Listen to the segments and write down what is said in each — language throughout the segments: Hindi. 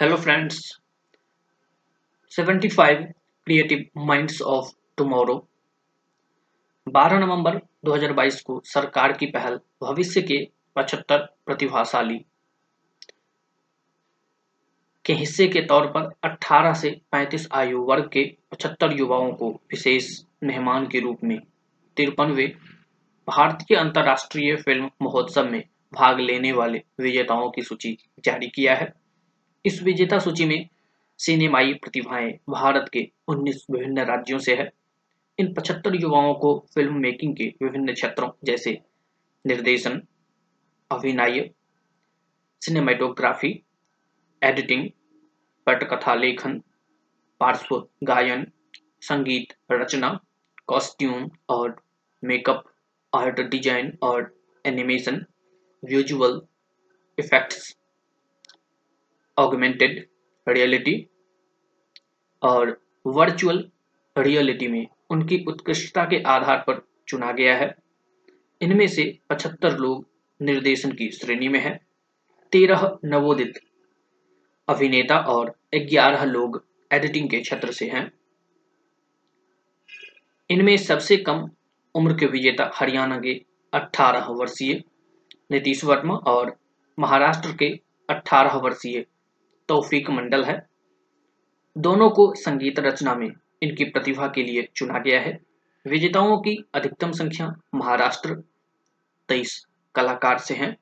Hello friends 75 creative minds of tomorrow 12 नवंबर 2022 को सरकार की पहल, भविष्य के 75 प्रतिभाशाली। के हिस्से के तौर पर 18 से 35 आयु वर्ग के 75 युवाओं को विशेष मेहमान के रूप में तिरपनवे भारतीय अंतर्राष्ट्रीय फ़िल्म महोत्सव में भाग लेने वाले विजेताओं की सूची जारी किया है। इस विजेता सूची में सिनेमाई प्रतिभाएँ भारत के 19 विभिन्न राज्यों से है। इन 75 युवाओं को फ़िल्म मेकिंग के विभिन्न क्षेत्रों जैसे निर्देशन, अभिनय सिनेमेटोग्राफी एडिटिंग पटकथा लेखन, पार्श्व गायन, संगीत, रचना कॉस्ट्यूम और मेकअप आर्ट डिज़ाइन और animation visual effects augmented reality और वर्चुअल रियलिटी में उनकी उत्कृष्टता के आधार पर चुना गया है। इनमें से 75 लोग निर्देशन की श्रेणी में हैं। तेरह नवोदित अभिनेता और 11 लोग एडिटिंग के क्षेत्र से हैं। इनमें सबसे कम उम्र के विजेता हरियाणा के 18 वर्षीय नीतीश वर्मा और महाराष्ट्र के 18 वर्षीय तौफीक मंडल है। दोनों को संगीत रचना में इनकी प्रतिभा के लिए चुना गया है। विजेताओं की अधिकतम संख्या महाराष्ट्र तेईस कलाकार से हैं।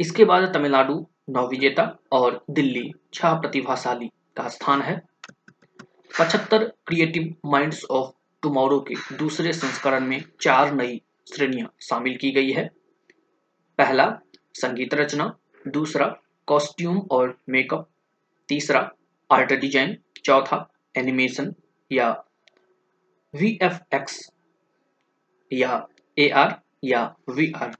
इसके बाद तमिलनाडु नौ विजेता और दिल्ली छह प्रतिभाशाली का स्थान है। पचहत्तर क्रिएटिव माइंड्स ऑफ़ टुमारो के दूसरे संस्करण में चार नई श्रेणियाँ शामिल की गई है। पहला, संगीत रचना, दूसरा कॉस्ट्यूम और मेकअप। तीसरा, आर्ट डिज़ाइन। चौथा, एनिमेशन या वी एफ़ एक्स या ए आर या वी आर